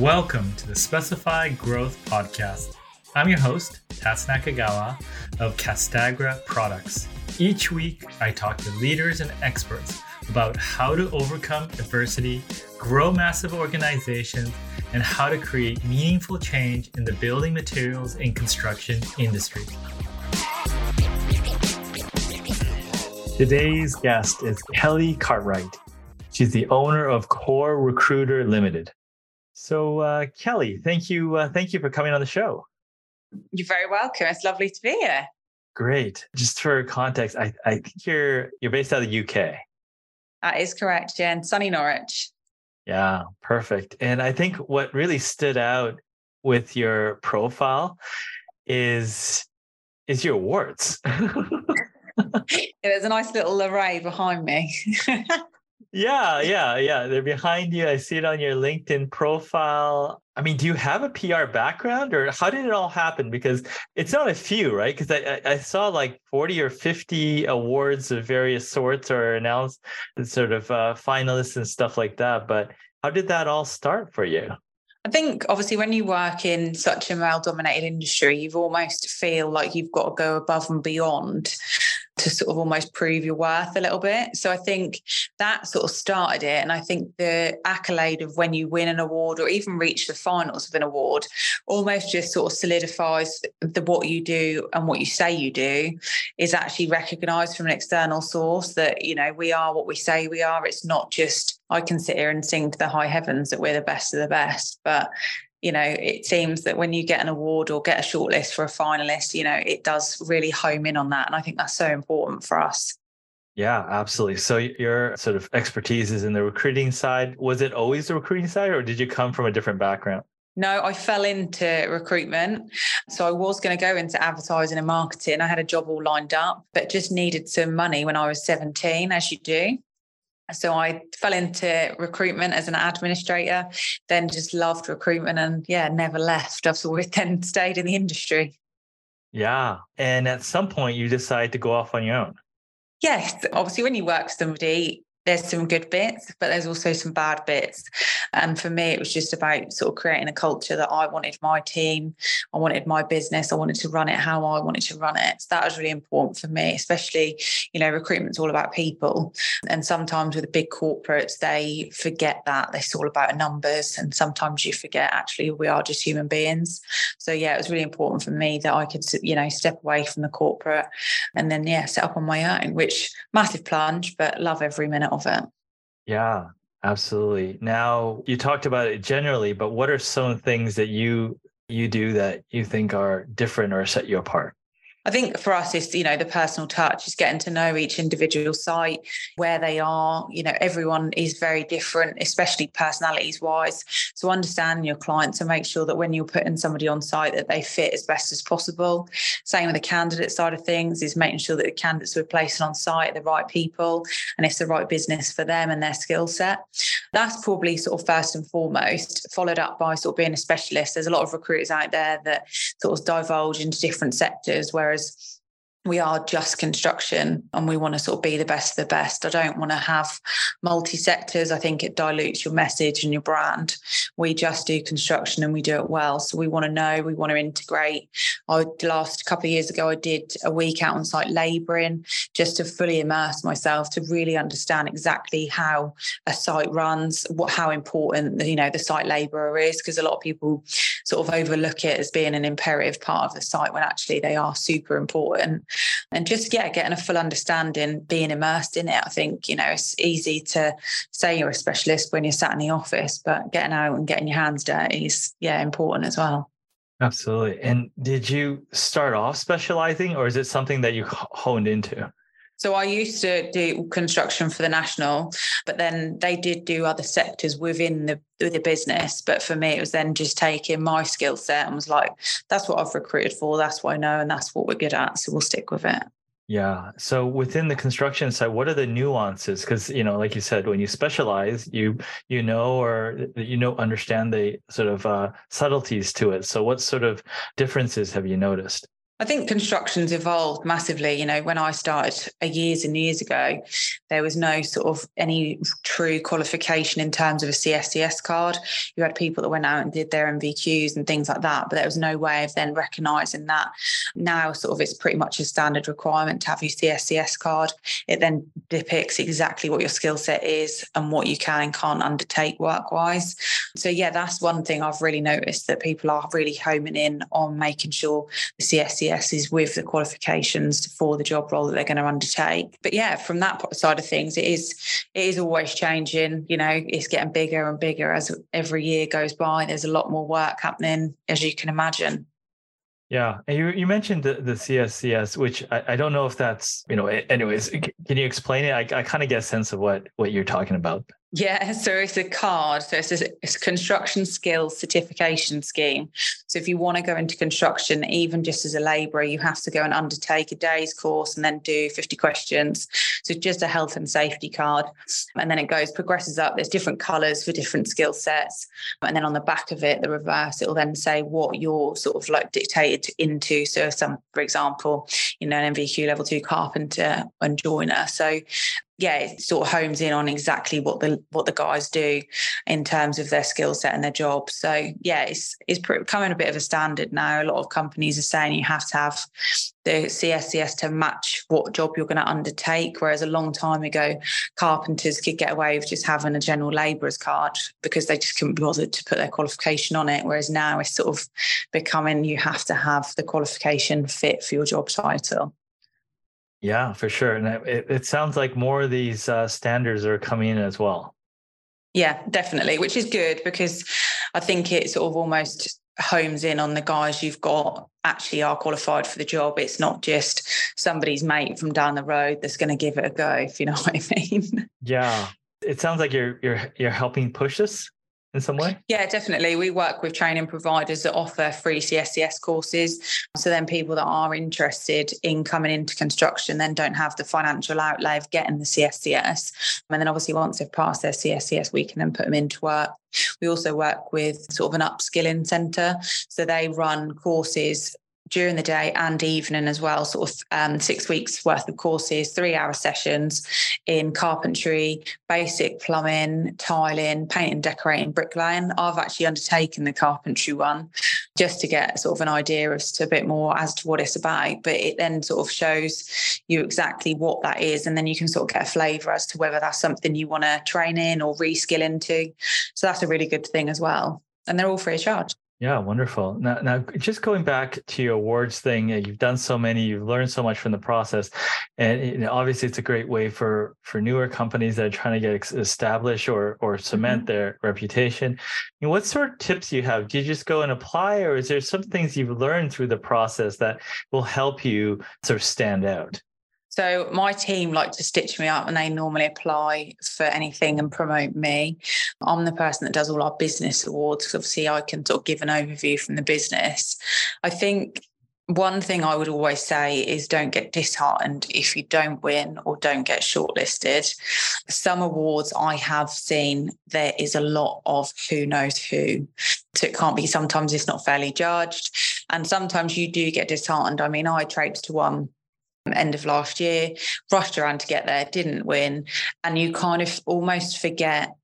Welcome to the Specified Growth Podcast. I'm your host, Tats Nakagawa of Castagra Products. Each week, I talk to leaders and experts about how to overcome adversity, grow massive organizations, and how to create meaningful change in the building materials and construction industry. Today's guest is Kelly Cartwright. She's the owner of Core Recruiter Limited. So, uh, Kelly, thank you, uh, thank you for coming on the show. You're very welcome. It's lovely to be here. Great. Just for context, I, I think you're you're based out of the UK. That is correct, Jen. Sunny Norwich. Yeah, perfect. And I think what really stood out with your profile is is your awards. There's a nice little array behind me. yeah, yeah, yeah. They're behind you. I see it on your LinkedIn profile. I mean, do you have a PR background or how did it all happen? Because it's not a few, right? Because I, I saw like 40 or 50 awards of various sorts or announced sort of uh, finalists and stuff like that. But how did that all start for you? I think obviously when you work in such a male dominated industry, you've almost feel like you've got to go above and beyond to sort of almost prove your worth a little bit. So I think that sort of started it. And I think the accolade of when you win an award or even reach the finals of an award almost just sort of solidifies the what you do and what you say you do is actually recognized from an external source that, you know, we are what we say we are. It's not just I can sit here and sing to the high heavens that we're the best of the best. But you know, it seems that when you get an award or get a shortlist for a finalist, you know, it does really home in on that. And I think that's so important for us. Yeah, absolutely. So your sort of expertise is in the recruiting side. Was it always the recruiting side or did you come from a different background? No, I fell into recruitment. So I was going to go into advertising and marketing. I had a job all lined up, but just needed some money when I was 17, as you do. So I fell into recruitment as an administrator, then just loved recruitment and yeah, never left. I've always then stayed in the industry. Yeah. And at some point you decide to go off on your own. Yes. Obviously, when you work for somebody, there's some good bits, but there's also some bad bits. And for me, it was just about sort of creating a culture that I wanted my team, I wanted my business, I wanted to run it how I wanted to run it. So that was really important for me, especially, you know, recruitment's all about people. And sometimes with the big corporates, they forget that. It's all about numbers. And sometimes you forget actually we are just human beings. So yeah, it was really important for me that I could, you know, step away from the corporate and then, yeah, set up on my own, which massive plunge, but love every minute of Yeah, absolutely. Now you talked about it generally, but what are some things that you you do that you think are different or set you apart? I think for us, it's you know the personal touch, is getting to know each individual site, where they are. You know, everyone is very different, especially personalities wise. So understand your clients and make sure that when you're putting somebody on site, that they fit as best as possible. Same with the candidate side of things is making sure that the candidates we're placing on site are the right people and it's the right business for them and their skill set. That's probably sort of first and foremost, followed up by sort of being a specialist. There's a lot of recruiters out there that sort of divulge into different sectors, whereas Whereas we are just construction and we want to sort of be the best of the best. I don't want to have multi sectors. I think it dilutes your message and your brand. We just do construction and we do it well. So we want to know, we want to integrate. I last couple of years ago, I did a week out on site labouring just to fully immerse myself to really understand exactly how a site runs, what how important you know the site labourer is, because a lot of people sort of overlook it as being an imperative part of the site when actually they are super important and just yeah getting a full understanding being immersed in it i think you know it's easy to say you're a specialist when you're sat in the office but getting out and getting your hands dirty is yeah important as well. Absolutely. And did you start off specializing or is it something that you honed into so I used to do construction for the national, but then they did do other sectors within the the business. But for me, it was then just taking my skill set and was like, that's what I've recruited for, that's what I know, and that's what we're good at. So we'll stick with it. Yeah. So within the construction side, what are the nuances? Because you know, like you said, when you specialize, you you know or you know understand the sort of uh, subtleties to it. So what sort of differences have you noticed? I think construction's evolved massively. You know, when I started years and years ago, there was no sort of any true qualification in terms of a CSCS card. You had people that went out and did their NVQs and things like that, but there was no way of then recognising that. Now, sort of, it's pretty much a standard requirement to have your CSCS card. It then depicts exactly what your skill set is and what you can and can't undertake work wise. So, yeah, that's one thing I've really noticed that people are really homing in on making sure the CSCS is with the qualifications for the job role that they're going to undertake. But yeah, from that side of things, it is it is always changing. You know, it's getting bigger and bigger as every year goes by. There's a lot more work happening, as you can imagine. Yeah, and you, you mentioned the, the CSCS, which I, I don't know if that's you know. Anyways, can you explain it? I, I kind of get a sense of what what you're talking about. Yeah, so it's a card. So it's a, it's construction skills certification scheme. So if you want to go into construction, even just as a labourer, you have to go and undertake a day's course and then do 50 questions. So just a health and safety card. And then it goes, progresses up. There's different colours for different skill sets. And then on the back of it, the reverse, it'll then say what you're sort of like dictated into. So some, for example, you know, an NVQ level two carpenter and joiner. So yeah, it sort of homes in on exactly what the what the guys do in terms of their skill set and their job. So yeah, it's it's becoming a bit of a standard now. A lot of companies are saying you have to have the CSCS to match what job you're going to undertake. Whereas a long time ago, carpenters could get away with just having a general labourer's card because they just couldn't be bothered to put their qualification on it. Whereas now it's sort of becoming you have to have the qualification fit for your job title. Yeah, for sure. And it, it sounds like more of these uh, standards are coming in as well. Yeah, definitely, which is good because I think it sort of almost homes in on the guys you've got actually are qualified for the job. It's not just somebody's mate from down the road that's going to give it a go, if you know what I mean. Yeah. It sounds like you're you're you're helping push this in some way? Yeah, definitely. We work with training providers that offer free CSCS courses. So then people that are interested in coming into construction then don't have the financial outlay of getting the CSCS. And then obviously once they've passed their CSCS, we can then put them into work. We also work with sort of an upskilling centre. So they run courses during the day and evening as well, sort of um, six weeks worth of courses, three hour sessions in carpentry, basic plumbing, tiling, painting, decorating, bricklaying. I've actually undertaken the carpentry one just to get sort of an idea as to a bit more as to what it's about. But it then sort of shows you exactly what that is. And then you can sort of get a flavour as to whether that's something you want to train in or reskill into. So that's a really good thing as well. And they're all free of charge. Yeah, wonderful. Now, now, just going back to your awards thing, you've done so many, you've learned so much from the process, and you know, obviously, it's a great way for for newer companies that are trying to get established or or cement mm-hmm. their reputation. You know, what sort of tips you have? Do you just go and apply, or is there some things you've learned through the process that will help you sort of stand out? So my team like to stitch me up and they normally apply for anything and promote me. I'm the person that does all our business awards because obviously I can sort of give an overview from the business. I think one thing I would always say is don't get disheartened if you don't win or don't get shortlisted. Some awards I have seen, there is a lot of who knows who. So it can't be, sometimes it's not fairly judged. And sometimes you do get disheartened. I mean, I traipsed to one end of last year, rushed around to get there, didn't win. And you kind of almost forget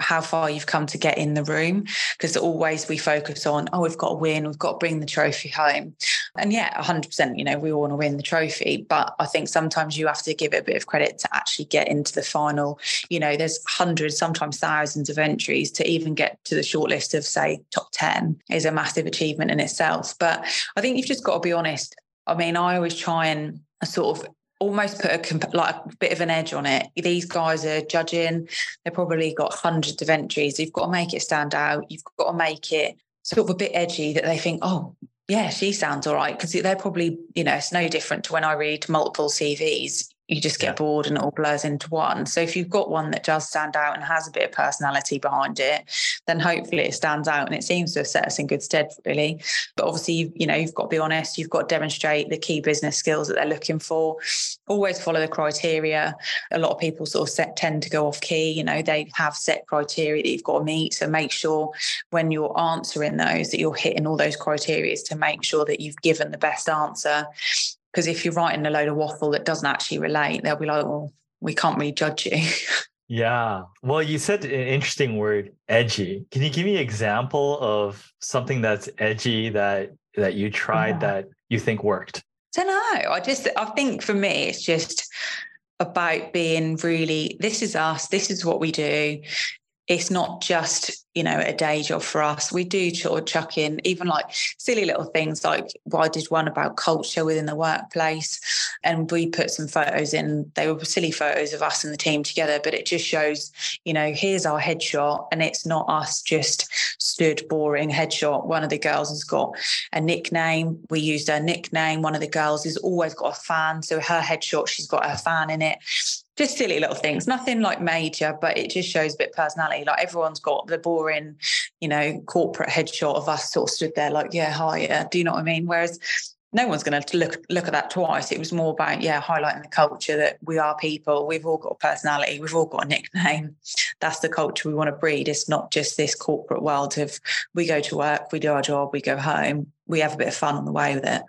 how far you've come to get in the room because always we focus on oh we've got to win we've got to bring the trophy home. And yeah 100% you know we all want to win the trophy but i think sometimes you have to give it a bit of credit to actually get into the final. You know there's hundreds sometimes thousands of entries to even get to the shortlist of say top 10 is a massive achievement in itself. But i think you've just got to be honest i mean i always try and sort of almost put a like a bit of an edge on it. These guys are judging; they've probably got hundreds of entries. You've got to make it stand out. You've got to make it sort of a bit edgy that they think, oh, yeah, she sounds all right. Because they're probably, you know, it's no different to when I read multiple CVs. You just get yeah. bored and it all blurs into one. So if you've got one that does stand out and has a bit of personality behind it, then hopefully it stands out and it seems to have set us in good stead, really. But obviously, you know, you've got to be honest, you've got to demonstrate the key business skills that they're looking for. Always follow the criteria. A lot of people sort of set, tend to go off key, you know, they have set criteria that you've got to meet. So make sure when you're answering those that you're hitting all those criteria to make sure that you've given the best answer because if you're writing a load of waffle that doesn't actually relate, they'll be like, well, we can't really judge you. Yeah. Well, you said an interesting word, edgy. Can you give me an example of something that's edgy that that you tried yeah. that you think worked? I don't know. I just I think for me it's just about being really this is us, this is what we do it's not just you know a day job for us. We do sort of chuck in even like silly little things like well, i did one about culture within the workplace and we put some photos in. They were silly photos of us and the team together but it just shows you know here's our headshot and it's not us just stood boring headshot. One of the girls has got a nickname. We used her nickname. One of the girls has always got a fan so her headshot she's got her fan in it just silly little things, nothing like major, but it just shows a bit personality. Like everyone's got the boring, you know, corporate headshot of us sort of stood there like, yeah, hi, yeah. Do you know what I mean? Whereas no one's going to look look at that twice. It was more about yeah, highlighting the culture that we are people. We've all got a personality. We've all got a nickname. That's the culture we want to breed. It's not just this corporate world of we go to work, we do our job, we go home, we have a bit of fun on the way with it.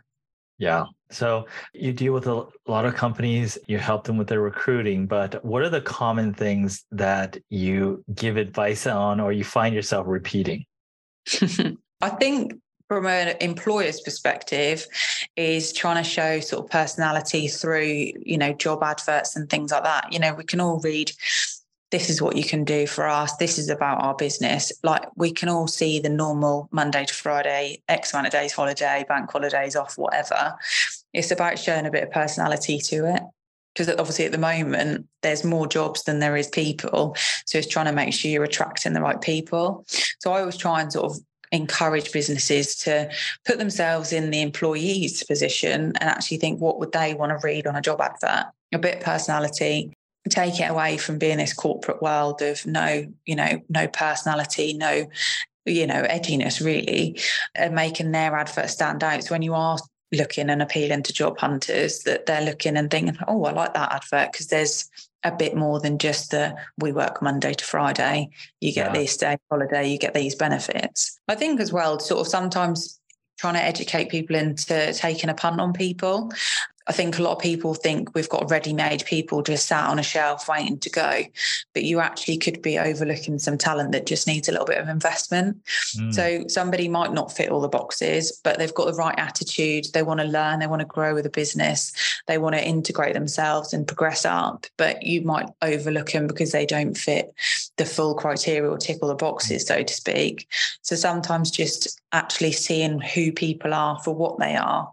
Yeah. So you deal with a lot of companies, you help them with their recruiting, but what are the common things that you give advice on or you find yourself repeating? I think from an employer's perspective is trying to show sort of personality through you know job adverts and things like that you know we can all read this is what you can do for us. This is about our business. Like we can all see the normal Monday to Friday, X amount of days holiday, bank holidays off, whatever. It's about showing a bit of personality to it. Because obviously at the moment, there's more jobs than there is people. So it's trying to make sure you're attracting the right people. So I always try and sort of encourage businesses to put themselves in the employee's position and actually think what would they want to read on a job advert a bit of personality take it away from being this corporate world of no, you know, no personality, no, you know, edginess really, and making their advert stand out. So when you are looking and appealing to job hunters, that they're looking and thinking, oh, I like that advert because there's a bit more than just the we work Monday to Friday. You get yeah. this day holiday, you get these benefits. I think as well, sort of sometimes trying to educate people into taking a punt on people. I think a lot of people think we've got ready made people just sat on a shelf waiting to go, but you actually could be overlooking some talent that just needs a little bit of investment. Mm. So somebody might not fit all the boxes, but they've got the right attitude. They want to learn, they want to grow with a business, they want to integrate themselves and progress up, but you might overlook them because they don't fit the full criteria or tick all the boxes, so to speak. So sometimes just actually seeing who people are for what they are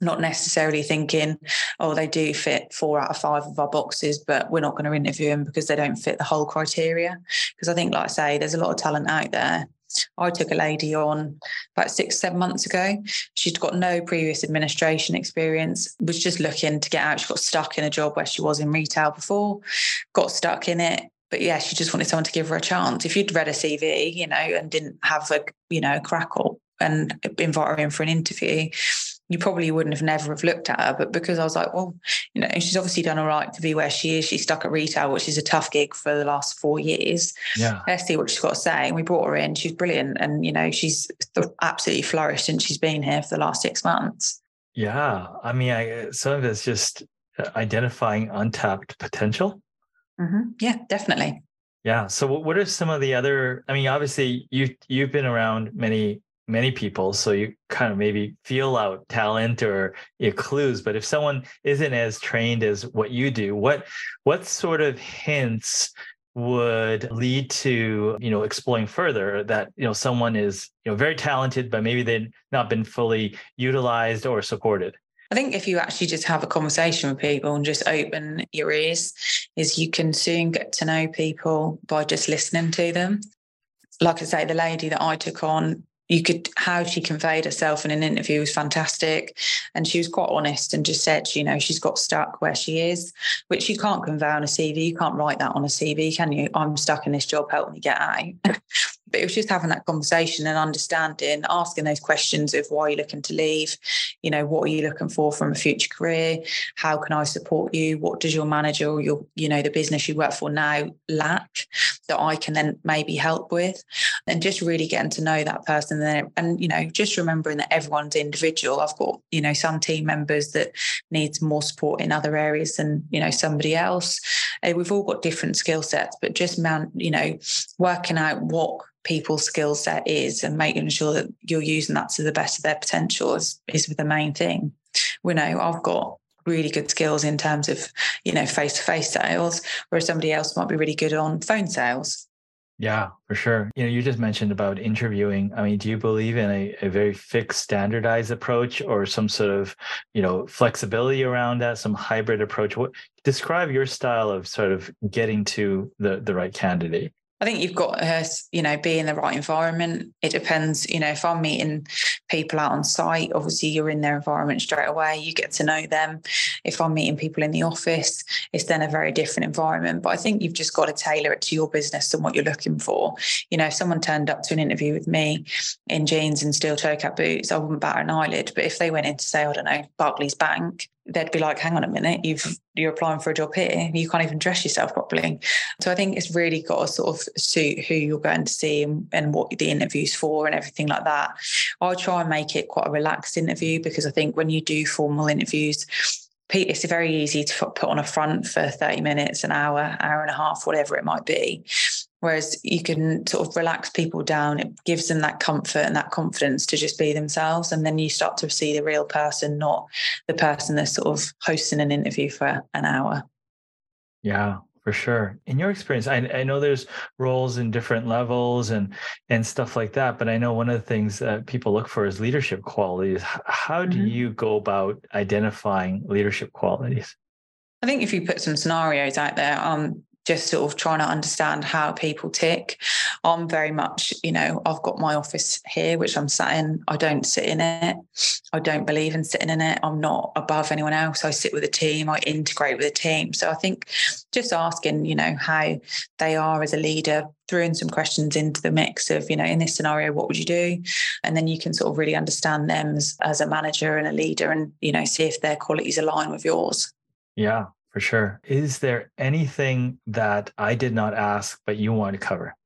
not necessarily thinking, oh, they do fit four out of five of our boxes, but we're not going to interview them because they don't fit the whole criteria. Because I think, like I say, there's a lot of talent out there. I took a lady on about six, seven months ago. She'd got no previous administration experience, was just looking to get out. She got stuck in a job where she was in retail before, got stuck in it. But yeah, she just wanted someone to give her a chance. If you'd read a CV, you know, and didn't have a, you know, crackle and invite her in for an interview, you probably wouldn't have never have looked at her. But because I was like, well, you know, she's obviously done all right to be where she is. She's stuck at retail, which is a tough gig for the last four years. Yeah. Let's see what she's got to say. And we brought her in. She's brilliant. And, you know, she's absolutely flourished since she's been here for the last six months. Yeah. I mean, I, some of it's just uh, identifying untapped potential. Mm-hmm. Yeah, definitely. Yeah. So what are some of the other, I mean, obviously you you've been around many many people so you kind of maybe feel out talent or your clues but if someone isn't as trained as what you do what what sort of hints would lead to you know exploring further that you know someone is you know very talented but maybe they've not been fully utilized or supported I think if you actually just have a conversation with people and just open your ears, is you can soon get to know people by just listening to them. Like I say, the lady that I took on, you could how she conveyed herself in an interview was fantastic. And she was quite honest and just said you know she's got stuck where she is which you can't convey on a cv you can't write that on a cv can you? I'm stuck in this job help me get out. But it was just having that conversation and understanding asking those questions of why you're looking to leave? You know what are you looking for from a future career? How can i support you? What does your manager or your you know the business you work for now lack that i can then maybe help with and just really getting to know that person and and you know just remembering that everyone's individual. I've got you know some team members that needs more support in other areas than you know somebody else. Uh, we've all got different skill sets but just man you know working out what people's skill set is and making sure that you're using that to the best of their potential is, is the main thing. We know i've got really good skills in terms of you know face-to-face sales whereas somebody else might be really good on phone sales yeah, for sure. You know, you just mentioned about interviewing. I mean, do you believe in a, a very fixed, standardized approach or some sort of, you know, flexibility around that, some hybrid approach? What describe your style of sort of getting to the the right candidate? I think you've got to, you know, be in the right environment. It depends, you know, if I'm meeting people out on site, obviously you're in their environment straight away. You get to know them. If I'm meeting people in the office, it's then a very different environment. But I think you've just got to tailor it to your business and what you're looking for. You know, if someone turned up to an interview with me in jeans and steel toe cap boots, I wouldn't bat an eyelid. But if they went in to say, I don't know, Barclays Bank, they'd be like, hang on a minute, you've you're applying for a job here, you can't even dress yourself properly. So I think it's really got to sort of suit who you're going to see and, and what the interview's for and everything like that. I try and make it quite a relaxed interview because I think when you do formal interviews, it's very easy to put on a front for 30 minutes, an hour, hour and a half, whatever it might be. Whereas you can sort of relax people down. It gives them that comfort and that confidence to just be themselves. And then you start to see the real person, not the person that's sort of hosting an interview for an hour. Yeah, for sure. In your experience, I, I know there's roles in different levels and and stuff like that, but I know one of the things that people look for is leadership qualities. How do mm-hmm. you go about identifying leadership qualities? I think if you put some scenarios out there, um, just sort of trying to understand how people tick. I'm very much, you know, I've got my office here, which I'm sat in. I don't sit in it. I don't believe in sitting in it. I'm not above anyone else. I sit with a team. I integrate with a team. So I think just asking, you know, how they are as a leader, throwing some questions into the mix of, you know, in this scenario, what would you do? And then you can sort of really understand them as, as a manager and a leader and, you know, see if their qualities align with yours. Yeah, for sure. Is there anything that I did not ask but you want to cover?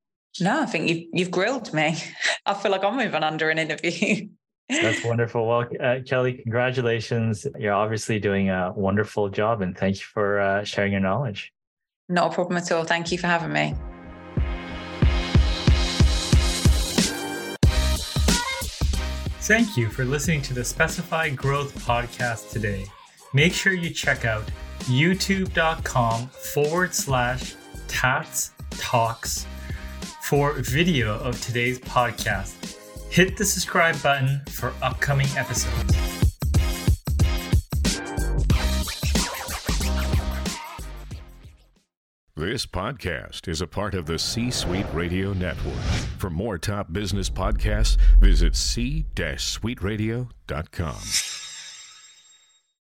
No, I think you've you've grilled me. I feel like I'm moving under an interview. That's wonderful. Well, uh, Kelly, congratulations. You're obviously doing a wonderful job, and thank you for uh, sharing your knowledge. Not a problem at all. Thank you for having me. Thank you for listening to the Specify Growth podcast today. Make sure you check out youtube.com forward slash tats talks for video of today's podcast. Hit the subscribe button for upcoming episodes. This podcast is a part of the C Suite Radio Network. For more top business podcasts, visit c-suiteradio.com.